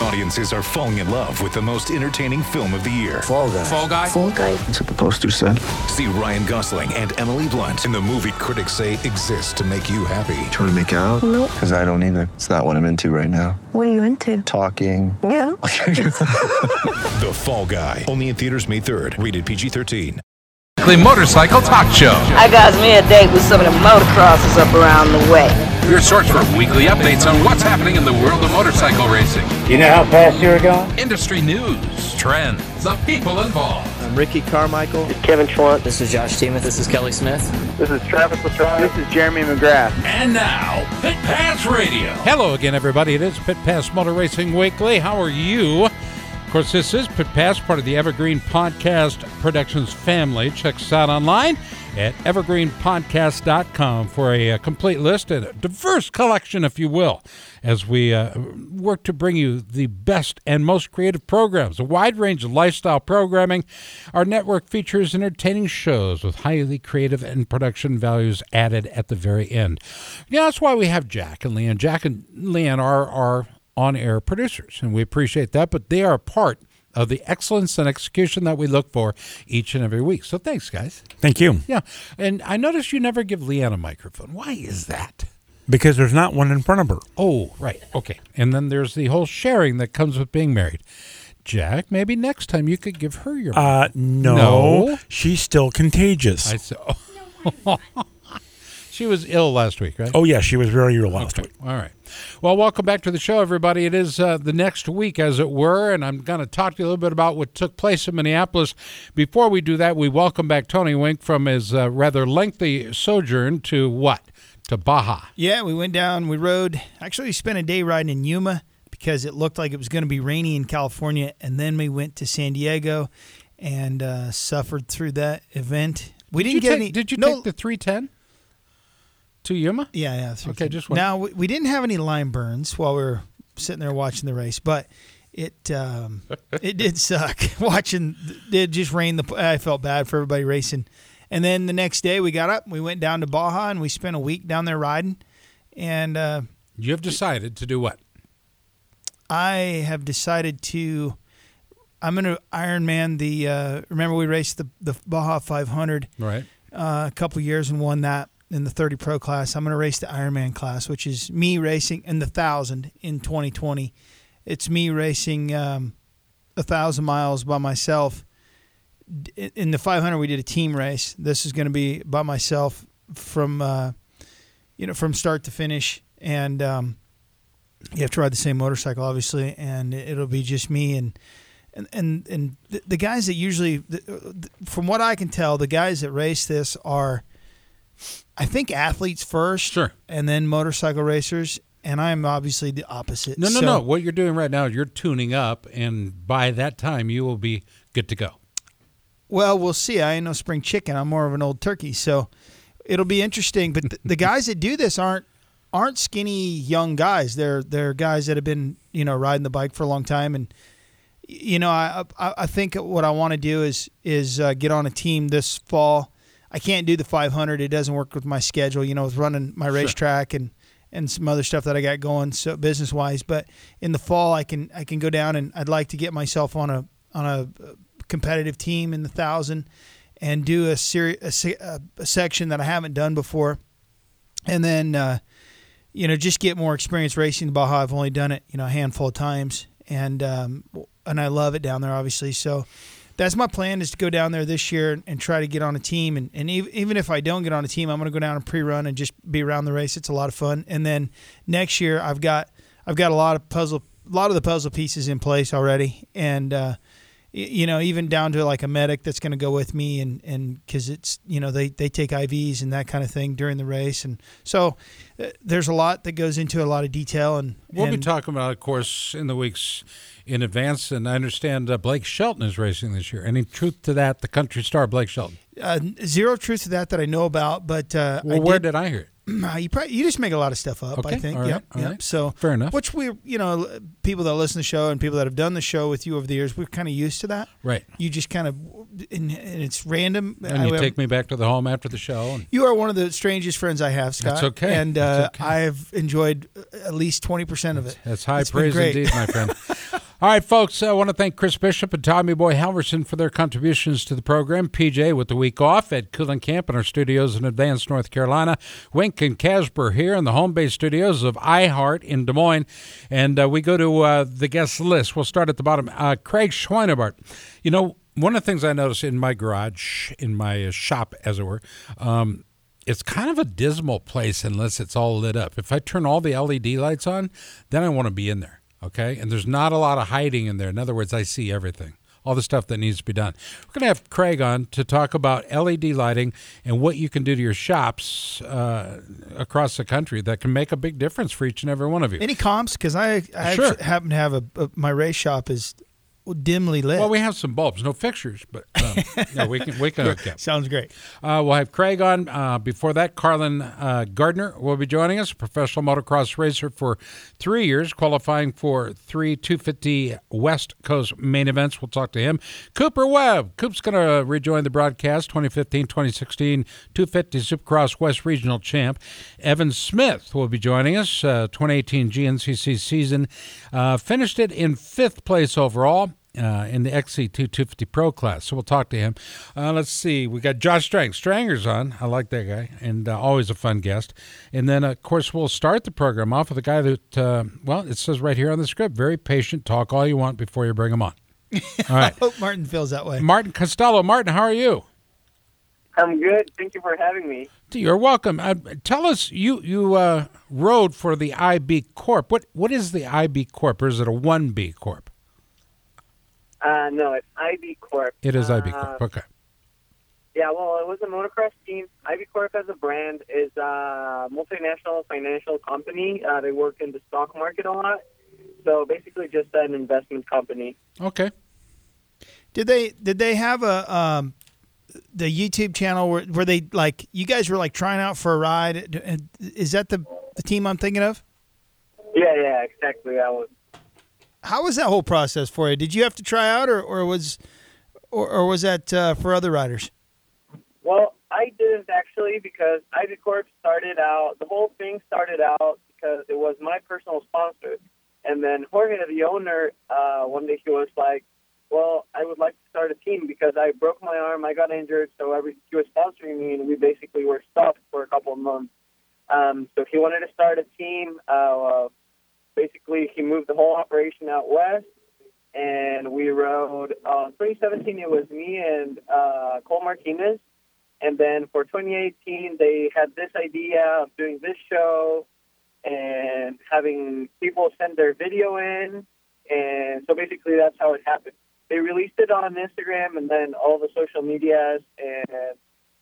Audiences are falling in love with the most entertaining film of the year. Fall guy. Fall guy. Fall guy. That's what the poster said. See Ryan Gosling and Emily Blunt in the movie critics say exists to make you happy. Trying to make it out? Nope. Because I don't either. It's not what I'm into right now. What are you into? Talking. Yeah. The Fall Guy. Only in theaters May 3rd. Rated PG-13. The Motorcycle Talk Show. I got me a date with some of the motocrossers up around the way. Your source for weekly updates on what's happening in the world of motorcycle racing. You know how fast you're going? Industry news, trends, the people involved. I'm Ricky Carmichael. Kevin Schwantz. This is Josh Teemuth. This is Kelly Smith. This is Travis Latrobe. This is Jeremy McGrath. And now, Pit Pass Radio. Hello again, everybody. It is Pit Pass Motor Racing Weekly. How are you? Of course, this is Pit Pass, part of the Evergreen Podcast Productions family. Check us out online at evergreenpodcast.com for a, uh complete list and a diverse collection, if you will, as we uh, work to bring you the best and most creative programs, a wide range of lifestyle programming. Our network features entertaining shows with highly creative and production values added at the very end. Yeah, that's why we have Jack and Leanne. Jack and Leanne are our on-air producers, and we appreciate that, but they are part of the excellence and execution that we look for each and every week. So thanks, guys. Thank you. Yeah, and I noticed you never give Leanne a microphone. Why is that? Because there's not one in front of her. Oh, right. Okay. And then there's the whole sharing that comes with being married. Jack, maybe next time you could give her your. Uh, no, No? she's still contagious. I said, she was ill last week, right? oh yeah, she was very ill last week. All right. Well, welcome back to the show, everybody. It is uh, the next week, as it were, and I'm going to talk to you a little bit about what took place in Minneapolis. Before we do that, we welcome back Tony Wink from his uh, rather lengthy sojourn to what? To Baja. Yeah, we went down, we rode. Actually, we spent a day riding in Yuma because it looked like it was going to be rainy in California. And then we went to San Diego and uh, suffered through that event. We Did didn't get take, any. Did you no, take the 310 to Yuma? Yeah, yeah. Okay, just one- now we, we didn't have any line burns while we were sitting there watching the race, but it um, it did suck watching. It just rained. The I felt bad for everybody racing, and then the next day we got up, we went down to Baja, and we spent a week down there riding, and uh, You have decided to do what? I have decided to. I'm going to Ironman the. Uh, remember we raced the the Baja 500 Right. uh, a couple years and won that in the 30 Pro class. I'm going to race the Ironman class, which is me racing in the thousand in 2020. It's me racing um, a thousand miles by myself. In the 500, we did a team race. This is going to be by myself from, uh, you know, from start to finish, and um, you have to ride the same motorcycle, obviously, and it'll be just me and and and and the, guys that usually, the, the, from what I can tell, the guys that race this are, I think, athletes first, Sure. and then motorcycle racers. And I'm obviously the opposite. No, no, So- no. What you're doing right now is you're tuning up, and by that time, you will be good to go. Well, we'll see. I ain't no spring chicken. I'm more of an old turkey, so it'll be interesting. But th- the guys that do this aren't aren't skinny young guys. They're they're guys that have been you know riding the bike for a long time, and you know I I, I think what I want to do is is uh, get on a team this fall. I can't do the 500. It doesn't work with my schedule. You know, with running my racetrack and and some other stuff that I got going so business wise. But in the fall, I can I can go down and I'd like to get myself on a on a competitive team in the thousand and do a seri- a, a, a section that I haven't done before, and then uh, you know just get more experience racing the Baja. I've only done it you know a handful of times, and um, and I love it down there obviously. So that's my plan is to go down there this year and try to get on a team. And, and ev- even if I don't get on a team, I'm going to go down and pre-run and just be around the race. It's a lot of fun. And then next year, I've got I've got a lot of puzzle, a lot of the puzzle pieces in place already, and uh, you know even down to like a medic that's going to go with me, and and because it's you know they they take IVs and that kind of thing during the race, and so uh, there's a lot that goes into a lot of detail. And We'll be talking about, of course, in the weeks in advance. And I understand uh, Blake Shelton is racing this year. Any truth to that? The country star Blake Shelton. uh, zero truth to that that I know about, but uh, Well, I where did I hear it? you probably you just make a lot of stuff up. I think. all yep. yep. right. So Fair enough. Which we, you know, people that listen to the show and people that have done the show with you over the years, we're kind of used to that. Right. You just kind of and, and it's random. And I- you take me back to the home after the show. And You are one of the strangest friends I have, Scott. That's okay. And uh, That's okay. I've enjoyed uh, at least twenty percent of it. That's high It's praise indeed, my friend. All right, folks, I want to thank Chris Bishop and Tommy Boy Halverson for their contributions to the program. PJ with the week off at Cooling Camp in our studios in Advance, North Carolina. Wink and Casper here in the home base studios of iHeart in Des Moines. And uh, we go to uh, the guest list. We'll start at the bottom. Uh, Craig Schweinebart. You know, one of the things I notice in my garage, in my uh, shop, as it were, um, it's kind of a dismal place unless it's all lit up. If I turn all the LED lights on, then I want to be in there. Okay. And there's not a lot of hiding in there. In other words, I see everything, all the stuff that needs to be done. We're going to have Craig on to talk about LED lighting and what you can do to your shops uh, across the country that can make a big difference for each and every one of you. Any comps? Because I, I Sure. happen to have a, a my Ray shop is dimly lit. Well, we have some bulbs, no fixtures, but um, yeah, we can we can hook up. Sounds great. Uh, we'll have Craig on. Uh, before that, Carlen uh, Gardner will be joining us, a professional motocross racer for three years, qualifying for three 250 West Coast main events. We'll talk to him. Cooper Webb. Coop's going to rejoin the broadcast 2015 2016 250 Supercross West Regional Champ. Evan Smith will be joining us, uh, 2018 GNCC season. Uh, finished it in fifth place overall uh, in the XC250 Pro class. So we'll talk to him. Uh, let's see. We got Josh Strang. Stranger's on. I like that guy, and uh, always a fun guest. And then, of course, we'll start the program off with a guy that, uh, well, it says right here on the script, very patient. Talk all you want before you bring him on. All right. Hope Martin feels that way. Martin Castelo. Martin, how are you? I'm good. Thank you for having me. You're welcome. Uh, tell us, you you uh, rode for the IB Corp. What what is the IB Corp? Or is it a one B Corp? Uh, no, it's IB Corp. It is IB Uh, Corp. Okay. Yeah, well, it was a motocross team. IB Corp as a brand is a multinational financial company. Uh, they work in the stock market a lot. So basically, just an investment company. Okay. Did they did they have a um, the YouTube channel where, where they like you guys were like trying out for a ride? Is that the the team I'm thinking of? Yeah, yeah, exactly. That was. How was that whole process for you? Did you have to try out, or, or was or, or was that uh, for other riders? Well, I didn't actually because IB Corp started out. The whole thing started out because it was my personal sponsor, and then Jorge, the owner, uh, one day he was like, "Well, I would like to start a team because I broke my arm, I got injured, so every he was sponsoring me, and we basically were stuck for a couple of months. Um, so he wanted to start a team. Uh, basically, he moved the whole operation out west." And we rode. Uh, 2017, it was me and uh, Cole Martinez. And then for 2018, they had this idea of doing this show and having people send their video in. And so basically, that's how it happened. They released it on Instagram and then all the social medias and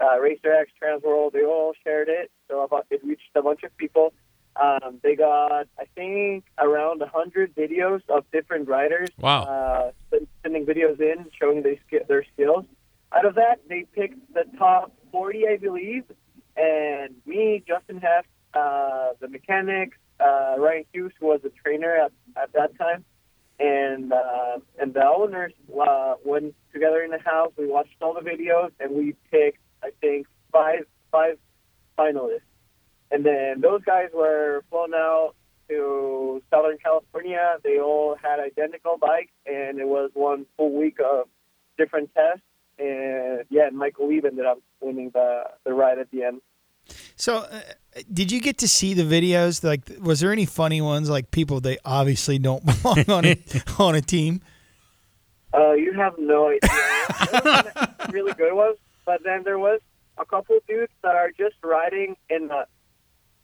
uh, RacerX, Transworld, they all shared it. So it reached a bunch of people. Um, they got, I think, around 100 videos of different riders Wow. uh, sending videos in, showing they, their skills. Out of that, they picked the top 40, I believe, and me, Justin Heft, uh, the mechanics, uh, Ryan Hughes, who was the trainer at, at that time, and uh, and the owners uh, went together in the house. We watched all the videos, and we picked, I think, five five finalists. And then those guys were flown out to Southern California. They all had identical bikes, and it was one full week of different tests. And yeah, Michael Weeb ended up winning the the ride at the end. So, uh, did you get to see the videos? Like, was there any funny ones? Like people they obviously don't belong on a, on a team. Uh, you have no idea. There was some really good ones, but then there was a couple dudes that are just riding in the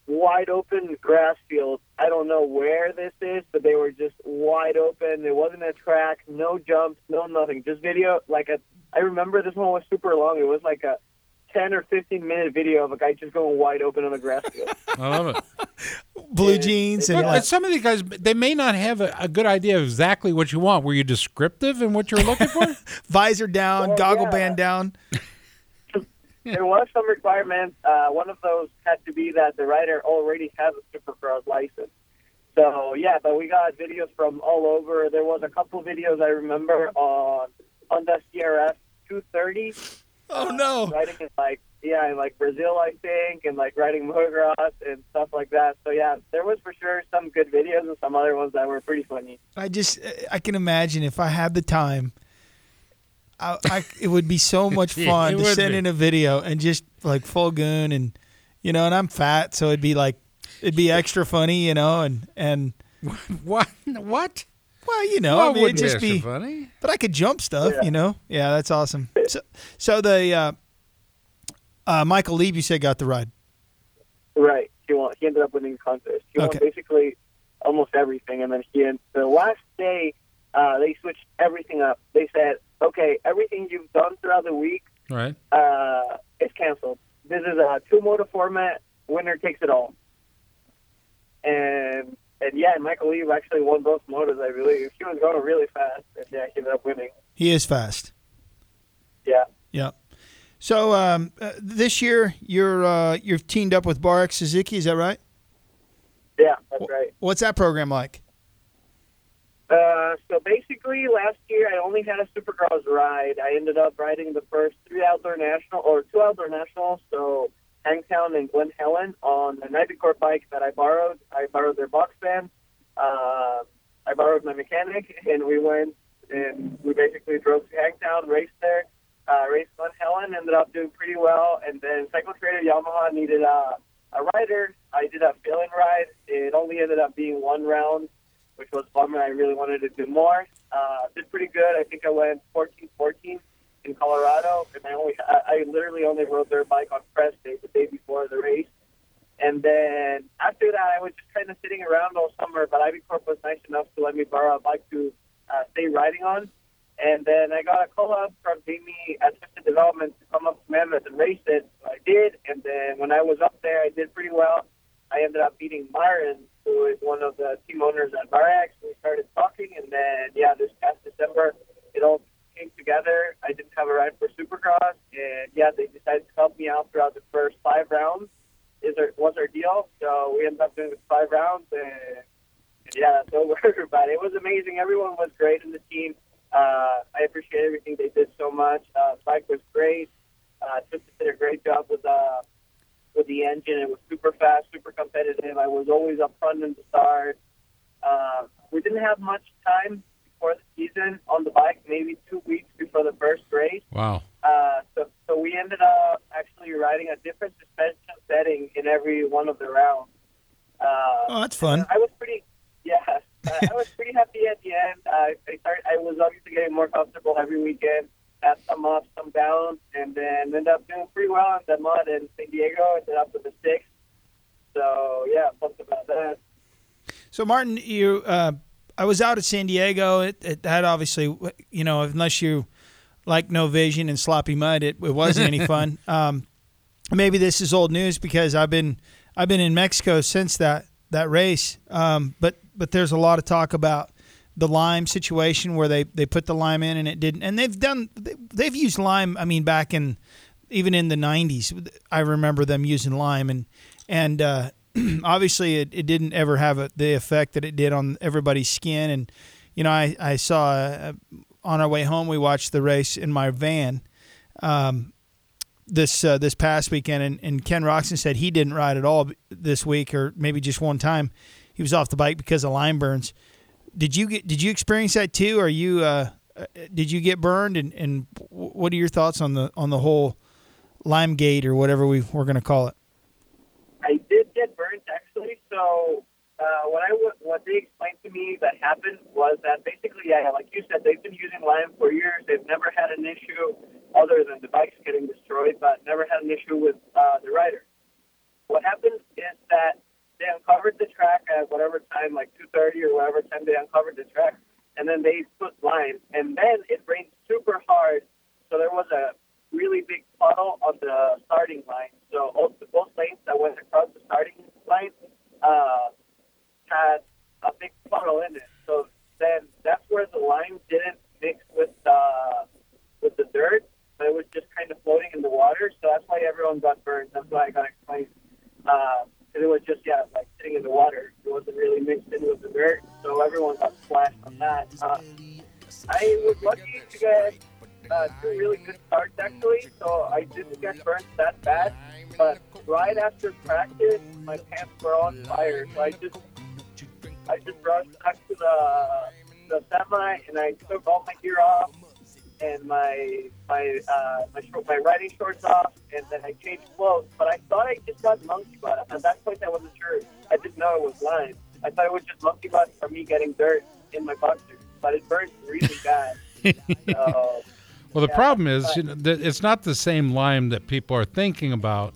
wide open grass field. I don't know where this is, but they were just wide open. There wasn't a track, no jumps, no nothing. Just video. Like a, I remember this one was super long. It was like a ten or fifteen minute video of a guy just going wide open on a grass field. I love it. Blue jeans and But, like, but some of these guys, they may not have a, a good idea of exactly what you want. Were you descriptive in what you're looking for? visor down, Well, goggle yeah. band down. There was some requirements. Uh, one of those had to be that the rider already has a supercross license. So yeah, but we got videos from all over. There was a couple videos I remember on on the CRF 230. Oh no! riding in like yeah, in like Brazil, I think, and like riding motocross and stuff like that. So yeah, there was for sure some good videos and some other ones that were pretty funny. I just I can imagine if I had the time, I, I it would be so much fun it to send be. in a video and just like full goon and you know, and I'm fat, so it'd be like it'd be extra funny, you know, and and What? What? well, you know, Well, I mean, it'd just be be. funny. But I could jump stuff, Yeah. you know. Yeah, that's awesome. So, so the uh, uh, Michael Leib, you said got the ride. Right. He won. He ended up winning the contest. He Okay. won basically almost everything, and then he. en- The last day, uh, they switched everything up. They said, "Okay, everything you've done throughout the week Right. uh, is canceled. This is a two motor format. Winner takes it all." And and yeah, Michael Lee actually won both motors. I believe he was going really fast, and yeah, he ended up winning. He is fast. Yeah. Yeah. So um, uh, this year you're uh, you're teamed up with Bar X Suzuki, is that right? Yeah, that's right. What's that program like? Uh, so basically, last year I only had a Supercross ride. I ended up riding the first three outdoor national or two outdoor nationals. So Hangtown and Glen Helen on the Nibicore bike that I borrowed. I borrowed their box van. Uh, I borrowed my mechanic, and we went and we basically drove to Hangtown, raced there, uh, raced Glen Helen, ended up doing pretty well. And then Cycle Trader Yamaha needed a, a rider. I did a fill-in ride. It only ended up being one round which was bummer. I really wanted to do more. Uh, did pretty good. I think I went 14-14 in Colorado, and I only I, I literally only rode their bike on press day the day before the race. And then after that, I was just kind of sitting around all summer. But IB Corp was nice enough to let me borrow a bike to uh, stay riding on. And then I got a call up from Jamie at Twisted Development to come up to Mammoth and race it. So I did. And then when I was up there, I did pretty well. I ended up beating Myron, who is one of the team owners at Barx. We started talking, and then yeah, this past December, it all came together. I didn't have a ride for Supercross, and yeah, they decided to help me out throughout the first five rounds. Is our, was our deal? So we ended up doing the five rounds, and, yeah, that's over. but it was amazing. Everyone was great in the team. Uh, I appreciate everything they did so much. Uh, bike was great. Uh, Twisted did a great job with uh, with the engine. It was super fast, super competitive. I was always up front in the start. Uh, we didn't have much time before the season on the bike, maybe two weeks before the first race. Wow. Uh, so, so we ended up actually riding a different suspension setting in every one of the rounds. Uh, Oh, that's fun. I was pretty, yeah, I was pretty happy at the end. Uh, I started, I was obviously getting more comfortable every weekend. Had some ups, some downs, and then ended up doing pretty well in the mud in San Diego. Ended up with the sixth. So yeah, pumped about that. So Martin, you, uh, I was out at San Diego. It, it that obviously, you know, unless you like no vision and sloppy mud, it, it wasn't any fun. Um, maybe this is old news because I've been I've been in Mexico since that that race. Um, but but there's a lot of talk about the lime situation where they, they put the lime in and it didn't. And they've done they've used lime. I mean, back in even in the 90s, I remember them using lime and and uh, obviously it, it didn't ever have a, the effect that it did on everybody's skin. And you know, I I saw uh, on our way home we watched the race in my van. Um, this uh, this past weekend, and, and Ken Roczen said he didn't ride at all this week, or maybe just one time. He was off the bike because of lime burns. Did you get? Did you experience that too? Are you? Uh, did you get burned? And, and what are your thoughts on the on the whole lime gate or whatever we we're going to call it? I did get burnt actually. So uh, what I what they explained to me that happened was that basically, yeah, like you said, they've been using lime for years. They've never had an issue other than the bikes getting destroyed, but never had an issue with uh, the rider. What happened is that they uncovered the track at whatever time, like 2:30 or whatever time they uncovered the track, and then they put lime, and then it rained super hard, so there was a really big puddle on the starting line. So all both lanes that went across the starting line uh, had a big puddle in it. So then that's where the lime didn't mix with the with the dirt, but it was just kind of floating in the water. So that's why everyone got burned. That's why I got explained. Because it was just yeah, like sitting in the water. It wasn't really mixed in with the dirt, so everyone got splashed on that. Uh, I was lucky to get uh, two really good starts actually, so I didn't get burnt that bad. But right after practice, my pants were on fire, so I just I just rushed back to the the semi and I took all my gear off and my my uh, my short, my riding shorts off, and then I changed clothes. But I thought I just got monkey butt. At that point, I wasn't sure. I didn't know it was lime. I thought it was just monkey butt from me getting dirt in my boxers, but it burned really bad. so, Well, the Yeah, problem is, you know, that it's not the same Lyme that people are thinking about,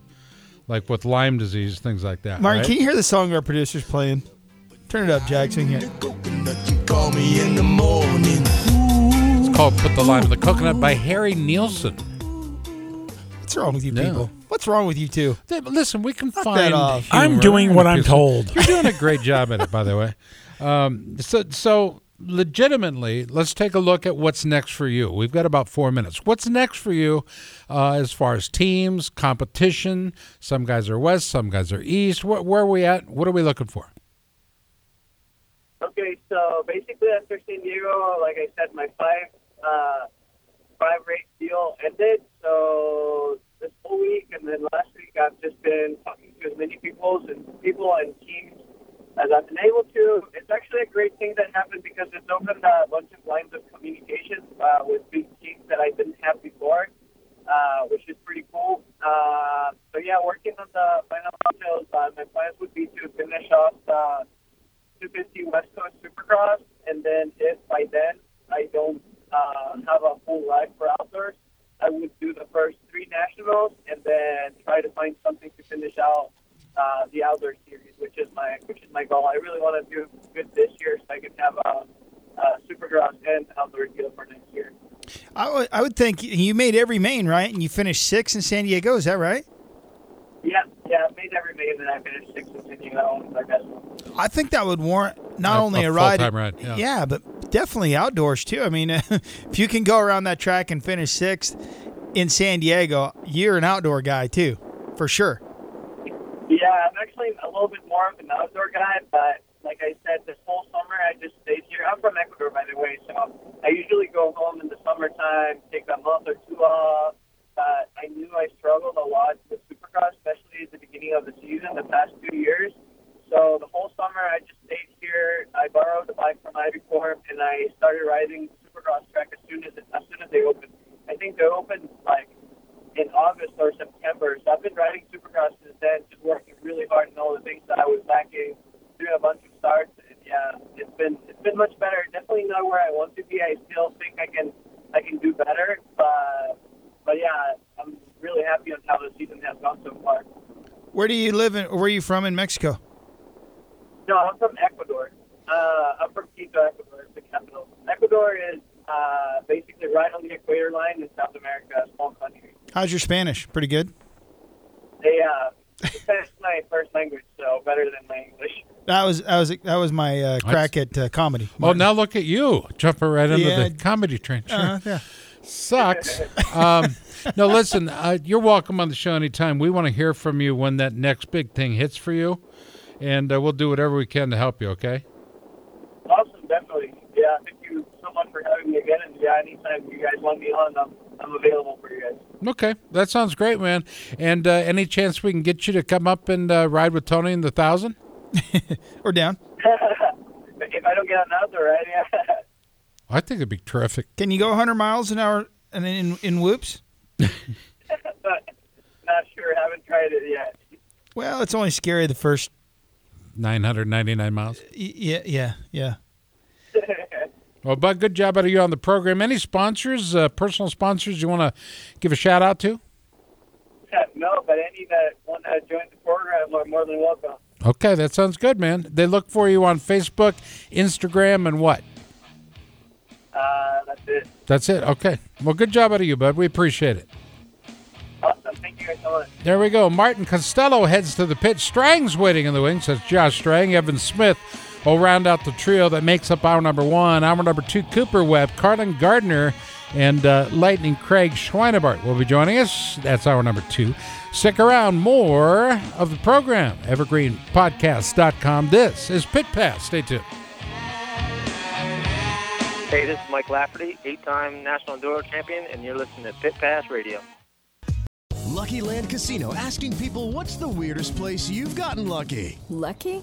like with Lyme disease, things like that. Martin, right? can you hear the song our producer's playing? Turn it up, Jackson. Here. Called "Put the Lime in the Coconut" by Harry Nilsson. What's wrong with you No. people? What's wrong with you two? Th- Listen, we can that find. off. I'm doing what I'm told. You're doing a great job at it, by the way. Um, so, so legitimately, let's take a look at what's next for you. We've got about four minutes. What's next for you uh, as far as teams, competition? Some guys are west, some guys are east. Where, where are we at? What are we looking for? Okay, so basically after San Diego, like I said, my five uh, five race deal ended. So this whole week and then last week, I've just been talking to as many people and people and teams as I've been able to. It's actually a great thing that happened because it's opened a bunch of lines of communication uh, with big teams that I didn't have before, uh, which is pretty cool. Uh, so yeah, working on the final details. Uh, my plans would be to finish off the 250 West Coast Supercross, and then if by then I don't uh, have a full life for outdoors, I would do the first three nationals, and then try to find something to finish out uh, the outdoor series, which is my which is my goal. I really want to do good this year, so I can have a, a Supercross and outdoor deal for next year. I would, think you made every main, right? And you finished sixth in San Diego. Is that right? Yeah, yeah, I made every main, and I finished sixth in San Diego. That one was my best one. I think that would warrant not A- only a a, ride, full-time ride, yeah. but definitely outdoors too. I mean, if you can go around that track and finish sixth in San Diego, you're an outdoor guy too, for sure. Yeah, I'm actually a little bit more of an outdoor guy, but like I said, this whole summer I just stayed here. I'm from Ecuador, by the way, so I usually go home in the summertime, take a month or two off. But I knew I struggled a lot with Supercross, especially at the beginning of the season, the past two years. So the whole summer I just stayed here. I borrowed a bike from IB Corp, and I started riding Supercross track as soon as it, as soon as they opened. I think they opened like in August or September. So I've been riding Supercross since then, just working really hard on all the things that I was lacking, doing a bunch of starts, and yeah, it's been it's been much better. Definitely not where I want to be. I still think I can I can do better, but but yeah, I'm really happy on how the season has gone so far. Where do you live in? Where are you from in Mexico? No, I'm from Ecuador. Uh, I'm from Quito, Ecuador, the capital. Ecuador is uh, basically right on the equator line in South America, a small country. How's your Spanish? Pretty good. Yeah, uh, Spanish is my first language, so better than my English. That was that was that was my uh, crack at uh, comedy. Well, now look at you jumping right into Yeah. the comedy trench. Sure. Uh, yeah. Sucks. um, no, listen, uh, you're welcome on the show anytime. We want to hear from you when that next big thing hits for you, and uh, we'll do whatever we can to help you. Okay? Awesome, definitely. Yeah, thank you so much for having me again. And yeah, anytime you guys want me on, I'm, I'm available for you guys. Okay, that sounds great, man. And uh, any chance we can get you to come up and uh, ride with Tony in the thousand? or down. if I don't get an outdoor, right? Yeah. I think it'd be terrific. Can you go 100 miles an hour and in in whoops? but not sure. Haven't tried it yet. Well, it's only scary the first. 999 miles. y- Yeah, yeah, yeah. Well, Bud, good job out of you on the program. Any sponsors, uh, personal sponsors you want to give a shout out to? no, but any that want to join the program are more than welcome. Okay, that sounds good, man. They look for you on Facebook, Instagram, and what? Uh, that's it. That's it. Okay. Well, good job out of you, bud. We appreciate it. Awesome. Thank you guys so much. There we go. Martin Castelo heads to the pit. Strang's waiting in the wings. That's Josh Strang. Evan Smith will round out the trio that makes up hour number one. Hour number two, Cooper Webb, Carlen Gardner, and uh, Lightning Craig Schweinebart will be joining us. That's hour number two. Stick around. More of the program. EvergreenPodcast.com. This is Pit Pass. Stay tuned. Hey, this is Mike Lafferty, eight-time national enduro champion, and you're listening to Pit Pass Radio. Lucky Land Casino asking people what's the weirdest place you've gotten lucky? Lucky?